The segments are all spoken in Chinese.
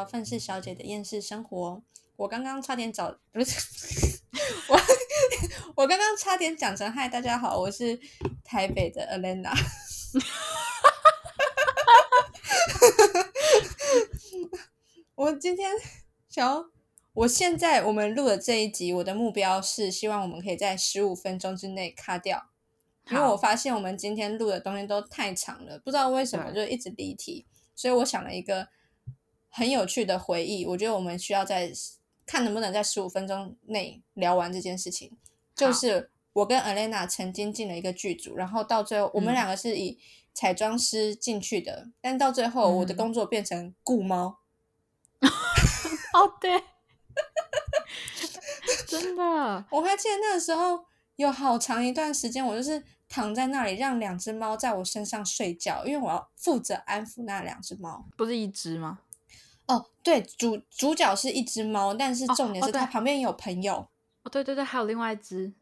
到愤世小姐的厌世生活。我刚刚差点找不是我，我刚刚差点讲成嗨，大家好，我是台北的 Alana。我今天想要，我现在我们录的这一集，我的目标是希望我们可以在十五分钟之内卡掉，因为我发现我们今天录的东西都太长了，不知道为什么就一直离题，所以我想了一个很有趣的回忆，我觉得我们需要在看能不能在十五分钟内聊完这件事情，就是我跟 Elena 曾经进了一个剧组，然后到最后我们两个是以彩妆师进去的，但到最后我的工作变成雇猫。哦，对，真的，我还记得那个时候有好长一段时间，我就是躺在那里让两只猫在我身上睡觉，因为我要负责安抚那两只猫。不是一只吗？哦，对，主主角是一只猫，但是重点是它旁边有朋友。哦，对对对，还有另外一只。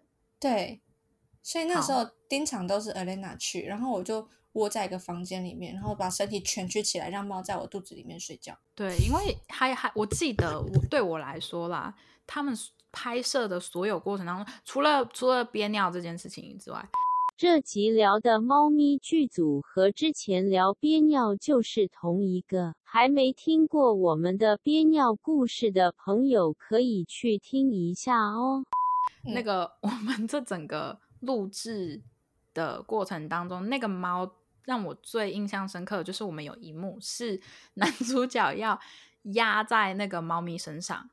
对，所以那时候经常都是 Alena 去，然后我就。窝在一个房间里面，然后把身体蜷曲起来，让猫在我肚子里面睡觉。对，因为还还我记得，我对我来说啦，他们拍摄的所有过程当中，除了除了憋尿这件事情之外，这集聊的猫咪剧组和之前聊憋尿就是同一个。还没听过我们的憋尿故事的朋友，可以去听一下哦。那个我们这整个录制的过程当中，那个猫。让我最印象深刻的就是我们有一幕是男 主角要压在那个猫咪身上，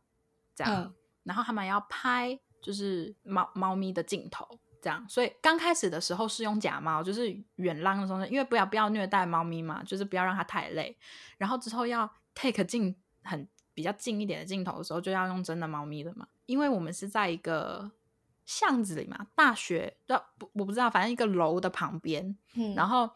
这样，然后他们要拍就是猫猫咪的镜头，这样，所以刚开始的时候是用假猫，就是远浪的时候，因为不要不要虐待猫咪嘛，就是不要让它太累，然后之后要 take 近很比较近一点的镜头的时候，就要用真的猫咪了嘛，因为我们是在一个巷子里嘛，大学不我不知道，反正一个楼的旁边，嗯，然后。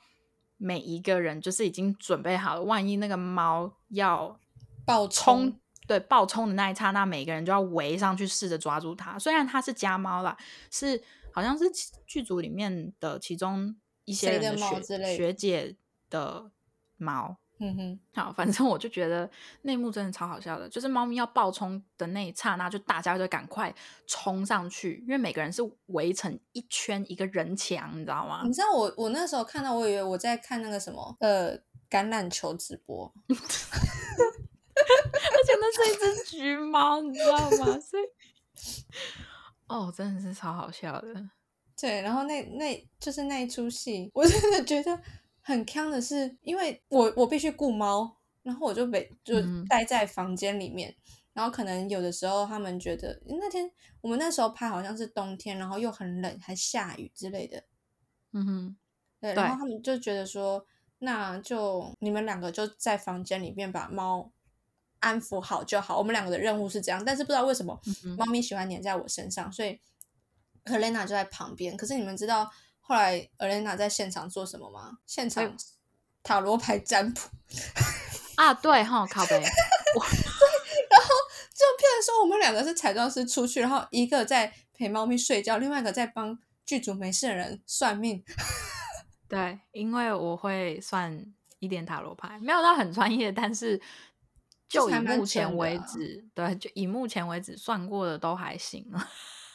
每一个人就是已经准备好了，万一那个猫要爆冲，对爆冲的那一刹那，每个人就要围上去试着抓住它。虽然它是家猫啦，是好像是剧组里面的其中一些人的学学姐的猫。嗯哼，好，反正我就觉得内幕真的超好笑的，就是猫咪要爆冲的那一刹那，就大家就赶快冲上去，因为每个人是围成一圈一个人墙，你知道吗？你知道我我那时候看到，我以为我在看那个什么呃橄榄球直播 而且那是一只橘猫，你知道吗？所以哦，真的是超好笑的。对，然后那那就是那一出戏，我真的觉得。很坑的是，因为我我必须顾猫，然后我就被就待在房间里面，然后可能有的时候他们觉得那天我们那时候拍好像是冬天，然后又很冷，还下雨之类的，嗯哼，对，然后他们就觉得说，那就你们两个就在房间里面把猫安抚好就好，我们两个的任务是这样，但是不知道为什么猫咪喜欢黏在我身上，所以 Helena 就在旁边，可是你们知道。后来，Elena 在现场做什么吗？现场塔罗牌占卜 啊，对哈，靠背。然后就骗人说我们两个是彩妆师出去，然后一个在陪猫咪睡觉，另外一个在帮剧组没事的人算命。对，因为我会算一点塔罗牌，没有到很专业，但是就以目前为止，对，就以目前为止算过的都还行了。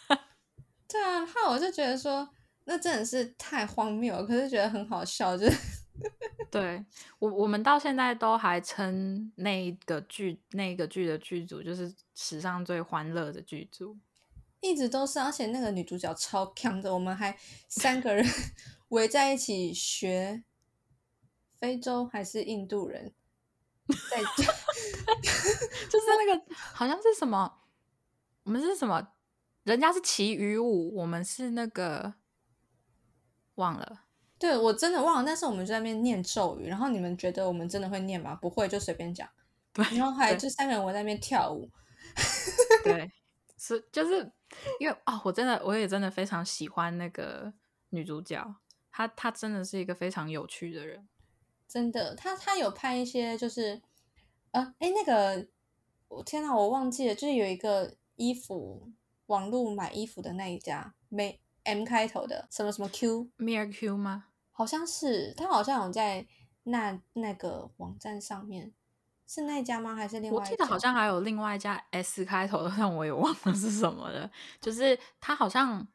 对啊，那我就觉得说。那真的是太荒谬了，可是觉得很好笑，就是 对我我们到现在都还称那个剧那个剧的剧组就是史上最欢乐的剧组，一直都是，而且那个女主角超强的，我们还三个人 围在一起学非洲还是印度人 在讲，就是那个好像是什么，我们是什么，人家是旗鱼舞，我们是那个。忘了，对我真的忘了。但是我们在那边念咒语，然后你们觉得我们真的会念吗？不会，就随便讲。对，然后还就三个人围在那边跳舞。对，是就是因为啊，我真的我也真的非常喜欢那个女主角，她她真的是一个非常有趣的人。真的，他他有拍一些就是呃，哎，那个我天哪，我忘记了，就是有一个衣服网络买衣服的那一家没。M 开头的什么什么 Q Mir Q 吗？好像是他，好像有在那那个网站上面，是那家吗？还是另外？我记得好像还有另外一家 S 开头的，但我也忘了是什么了。就是他好像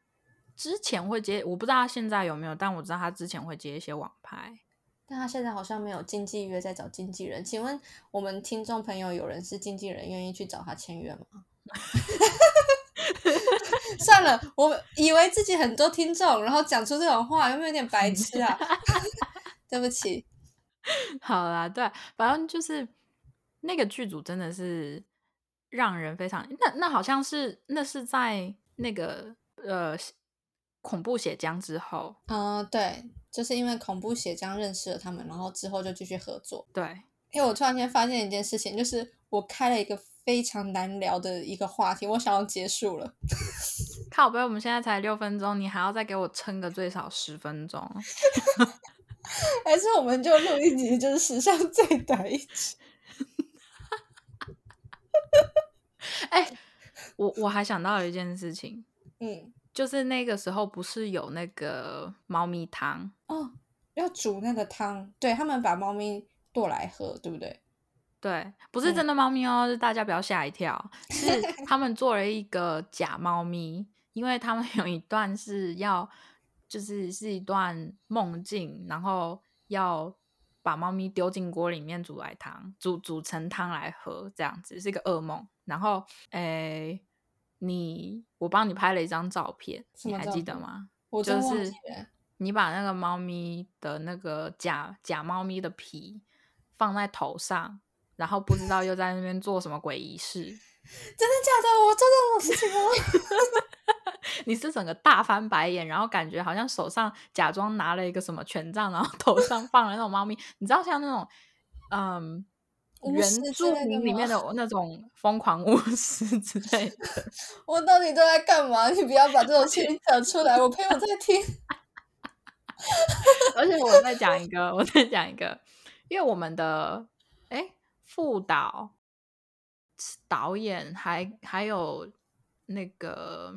之前会接，我不知道他现在有没有，但我知道他之前会接一些网拍。但他现在好像没有经纪约，在找经纪人。请问我们听众朋友有人是经纪人，愿意去找他签约吗？算了，我以为自己很多听众，然后讲出这种话，有没有点白痴啊？对不起。好啦，对，反正就是那个剧组真的是让人非常……那那好像是那是在那个呃恐怖血浆之后，嗯，对。就是因为恐怖血浆认识了他们，然后之后就继续合作。对，因为我突然间发现一件事情，就是我开了一个非常难聊的一个话题，我想要结束了。靠背，我们现在才六分钟，你还要再给我撑个最少十分钟？还是我们就录一集，就是史上最短一集？哎，我我还想到了一件事情，嗯。就是那个时候，不是有那个猫咪汤哦，要煮那个汤，对他们把猫咪剁来喝，对不对？对，不是真的猫咪哦，大家不要吓一跳，是 他们做了一个假猫咪，因为他们有一段是要，就是是一段梦境，然后要把猫咪丢进锅里面煮来汤，煮煮成汤来喝，这样子是一个噩梦，然后诶。你，我帮你拍了一张照片，你还记得吗？就是你把那个猫咪的那个假假猫咪的皮放在头上，然后不知道又在那边做什么鬼仪式。真的假的？我做这种事情吗？你是整个大翻白眼，然后感觉好像手上假装拿了一个什么权杖，然后头上放了那种猫咪。你知道像那种，嗯。原住民里面的 那种疯狂巫师之类的，我到底都在干嘛？你不要把这种情讲出来，我朋友在听。而且我再讲一个，我再讲一个，因为我们的哎副导、导演还还有那个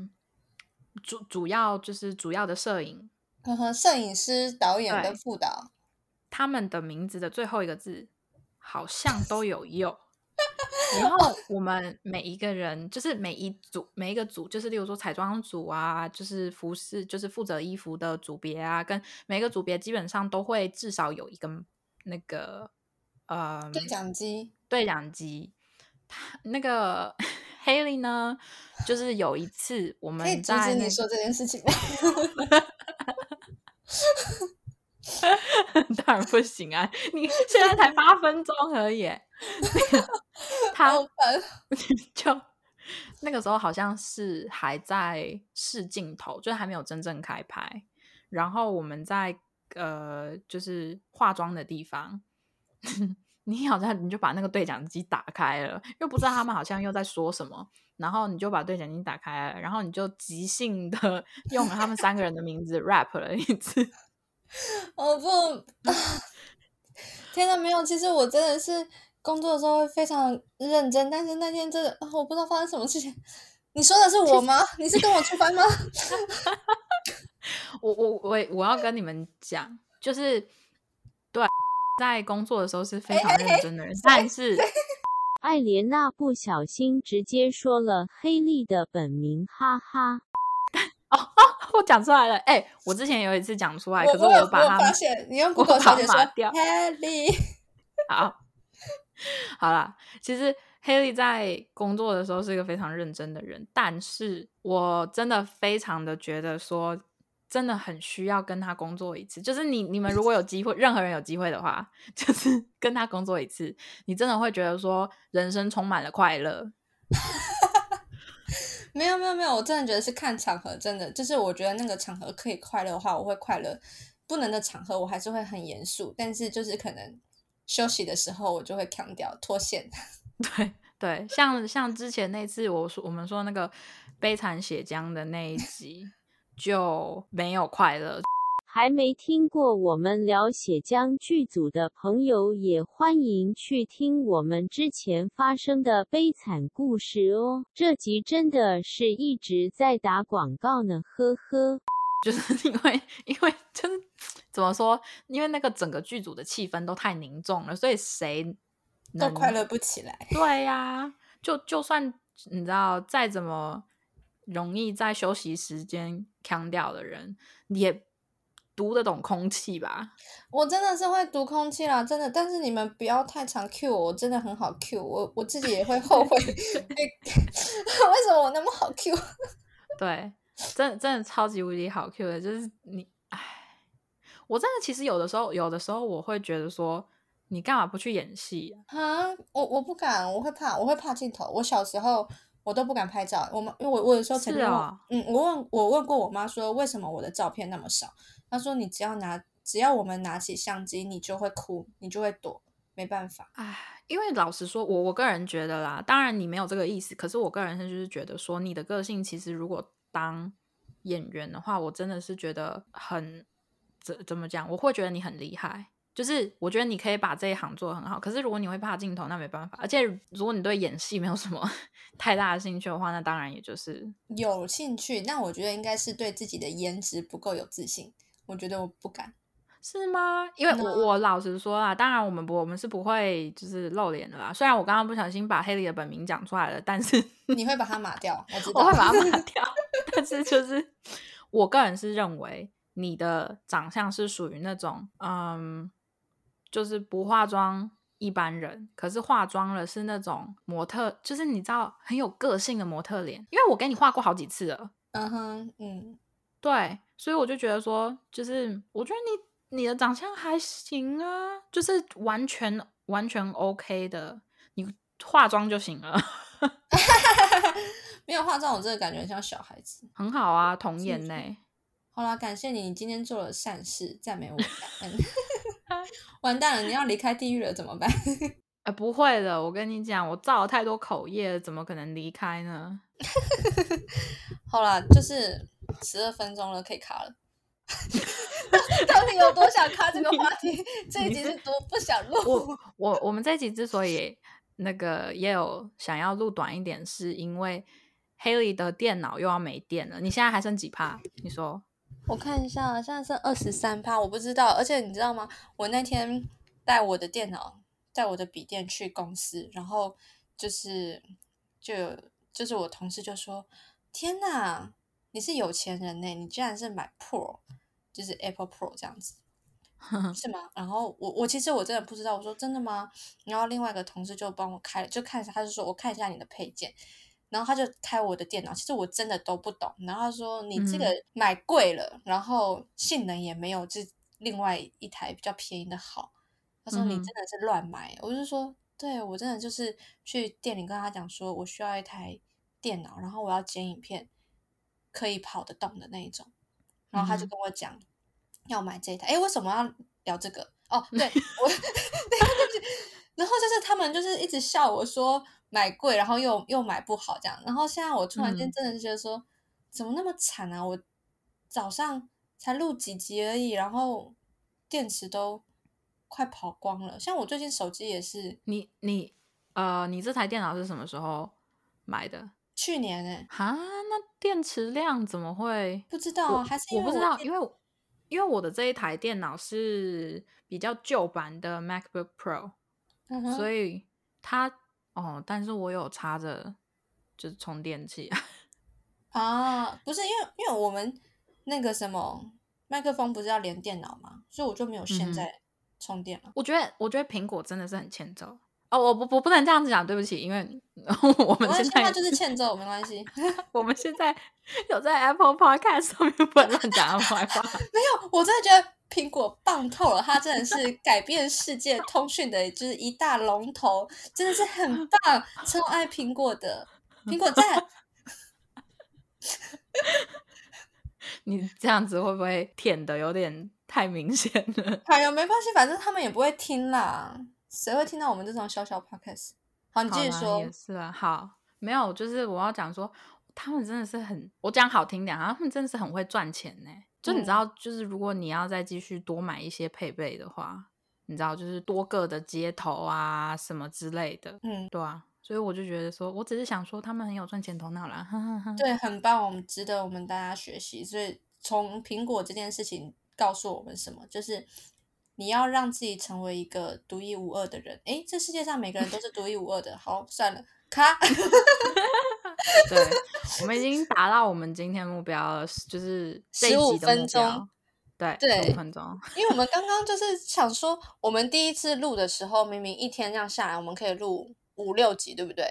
主主要就是主要的摄影，呵呵，摄影师、导演跟副导，他们的名字的最后一个字。好像都有用，然后我们每一个人就是每一组每一个组，就是例如说彩妆组啊，就是服饰，就是负责衣服的组别啊，跟每个组别基本上都会至少有一个那个呃对讲机，对讲机。那个 Haley 呢，就是有一次我们在你说这件事情。当然不行啊！你 现在才八分钟而已，他就那个时候好像是还在试镜头，就是还没有真正开拍。然后我们在呃，就是化妆的地方，你好像你就把那个对讲机打开了，又不知道他们好像又在说什么，然后你就把对讲机打开了，然后你就即兴的用了他们三个人的名字 rap 了一次。我 不，天哪，没有。其实我真的是工作的时候会非常认真，但是那天真的，我不知道发生什么事情。你说的是我吗？你是跟我出班吗？我我我我要跟你们讲，就是对，在工作的时候是非常认真的人，但是艾莲娜不小心直接说了黑莉的本名，哈哈。哦，我讲出来了。哎，我之前有一次讲出来，可是我把它发现你用 Google 小姐说 Haley。好，好了，其实 Haley 在工作的时候是一个非常认真的人，但是我真的非常的觉得说，真的很需要跟他工作一次。就是你你们如果有机会，任何人有机会的话，就是跟他工作一次，你真的会觉得说，人生充满了快乐。没有没有没有，我真的觉得是看场合，真的就是我觉得那个场合可以快乐的话，我会快乐；不能的场合，我还是会很严肃。但是就是可能休息的时候，我就会强调脱线。对对，像像之前那次我说我们说那个悲惨血浆的那一集就没有快乐。还没听过我们聊血浆剧组的朋友，也欢迎去听我们之前发生的悲惨故事哦。这集真的是一直在打广告呢，呵呵。就是因为因为就是怎么说，因为那个整个剧组的气氛都太凝重了，所以谁都快乐不起来。对呀、就就算你知道再怎么容易在休息时间腔掉的人，也读得懂空气吧？我真的是会读空气啦，真的。但是你们不要太常 Q 我，我真的很好 Q，我我自己也会后悔 被 为什么我那么好 Q？对，真的真的超级无敌好 Q 的，就是你，唉，我真的其实有的时候，有的时候我会觉得说，你干嘛不去演戏啊？啊，我我不敢，我会怕，我会怕镜头。我小时候我都不敢拍照，我们因为我我有时候曾经问，是啊嗯，我问我问过我妈说为什么我的照片那么少，她说你只要拿只要我们拿起相机，你就会哭，你就会躲，没办法。唉，因为老实说，我我个人觉得啦，当然你没有这个意思，可是我个人是就是觉得说，你的个性其实如果当演员的话，我真的是觉得很怎怎么讲，我会觉得你很厉害。就是我觉得你可以把这一行做得很好，可是如果你会怕镜头，那没办法。而且如果你对演戏没有什么 太大的兴趣的话，那当然也就是有兴趣，那我觉得应该是对自己的颜值不够有自信。我觉得我不敢。是吗？因为我我老实说啊，当然我们不我们是不会就是露脸的啦。虽然我刚刚不小心把黑莉的本名讲出来了，但是 你会把它码掉，我知道。我会把它抹 掉。但是就是我个人是认为你的长相是属于那种嗯，就是不化妆一般人，可是化妆了是那种模特，就是你知道很有个性的模特脸。因为我给你画过好几次了，嗯哼，嗯，对，所以我就觉得说，就是我觉得你你的长相还行啊，就是完全完全 OK 的，你化妆就行了，没有化妆，我真的感觉很像小孩子。很好啊，童颜呢、好啦，感谢你，你今天做了善事，赞美我感恩。完蛋了，你要离开地狱了怎么办？哎、不会的，我跟你讲，我造了太多口业，怎么可能离开呢？好啦，就是十二分钟了，可以卡了。到底有多想卡这个话题？这一集是多不想录我？我我们这一集之所以那个也有想要录短一点，是因为 Haley 的电脑又要没电了。你现在还剩几帕？你说？我看一下，现在剩二十三趴，我不知道。而且你知道吗？我那天带我的电脑，带我的笔电去公司，然后就是就有就是我同事就说：“天哪，你是有钱人呢，你居然是买 Pro，就是 Apple Pro 这样子。”是吗？然后我我其实我真的不知道，我说真的吗？然后另外一个同事就帮我开了，就看一下，他就说我看一下你的配件，然后他就开我的电脑，其实我真的都不懂。然后他说你这个买贵了，然后性能也没有这另外一台比较便宜的好。他说你真的是乱买，我就说对我真的就是去店里跟他讲说我需要一台电脑，然后我要剪影片，可以跑得动的那一种。然后他就跟我讲。要买这一台，哎，为什么要聊这个？哦，对我，对对对，然后就是他们就是一直笑我说买贵，然后又又买不好这样，然后现在我突然间嗯真的是觉得说，怎么那么惨啊？我早上才录几集而已，然后电池都快跑光了。像我最近手机也是你你呃，你这台电脑是什么时候买的？去年哎、哈，那电池量怎么会？不知道啊，还是我不知道，因为我因为我的这一台电脑是比较旧版的 MacBook Pro，、所以它哦，但是我有插着就是充电器，啊，啊不是因为因为我们那个什么麦克风不是要连电脑嘛，所以我就没有现在充电了。我觉得我觉得苹果真的是很欠揍哦，我不我不能这样子讲，对不起，因为我们现在就是欠揍，没关系。我们现在有在 Apple Podcast 上面不能乱讲坏话。没有，我真的觉得苹果棒透了，它真的是改变世界通讯的，就是一大龙头，真的是很棒，超爱苹果的，苹果赞。你这样子会不会舔的有点太明显了？哎呦，没关系，反正他们也不会听啦，谁会听到我们这种小小 podcast？好，你继续说也。是啊，好，没有，就是我要讲说，他们真的是很，我讲好听点，他们真的是很会赚钱呢。就你知嗯道，就是如果你要再继续多买一些配备的话，你知道，就是多个的接头啊什么之类的，嗯，对啊，所以我就觉得说，我只是想说他们很有赚钱头脑啦，哈哈哈。对，很棒，我们值得我们大家学习，所以从苹果这件事情告诉我们什么？就是你要让自己成为一个独一无二的人。诶，这世界上每个人都是独一无二的。好，算了，咔。对，我们已经达到我们今天目标了，就是十五分钟。对，对，五分钟。因为我们刚刚就是想说，我们第一次录的时候，明明一天这样下来，我们可以录五六集，对不对？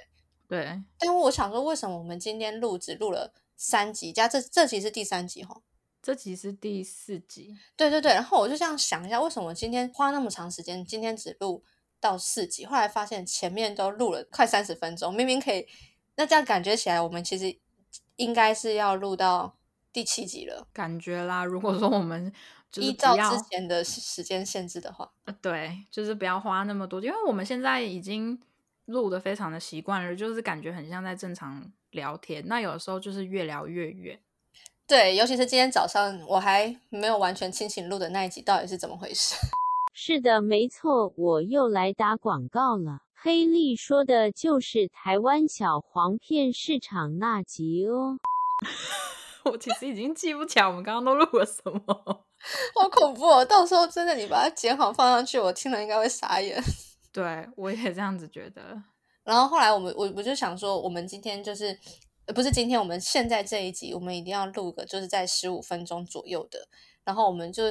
对。但我想说，为什么我们今天录只录了三集？加这这集是第三集哈？这集是第四集。对对对。然后我就这样想一下，为什么今天花那么长时间，今天只录到四集？后来发现前面都录了快三十分钟，明明可以。那这样感觉起来，我们其实应该是要录到第七集了。感觉啦，如果说我们依照之前的时间限制的话，对，就是不要花那么多，因为我们现在已经录的非常的习惯了，就是感觉很像在正常聊天。那有时候就是越聊越远。对，尤其是今天早上我还没有完全清醒录的那一集，到底是怎么回事？是的，没错，我又来打广告了。黑利说的就是台湾小黄片市场那集哦。我其实已经记不起来我们刚刚都录了什么，好恐怖哦！到时候真的你把它剪好放上去，我听了应该会傻眼。对，我也这样子觉得。然后后来我们我我就想说，我们今天就是不是今天，我们现在这一集，我们一定要录个就是在十五分钟左右的。然后我们就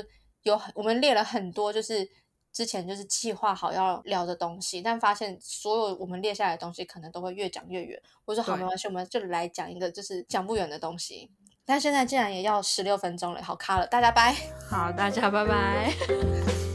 有我们列了很多就是。之前就是计划好要聊的东西，但发现所有我们列下来的东西可能都会越讲越远。我说好，没关系，我们就来讲一个就是讲不远的东西。但现在竟然也要十六分钟了，好卡了，大家拜。好，大家拜拜。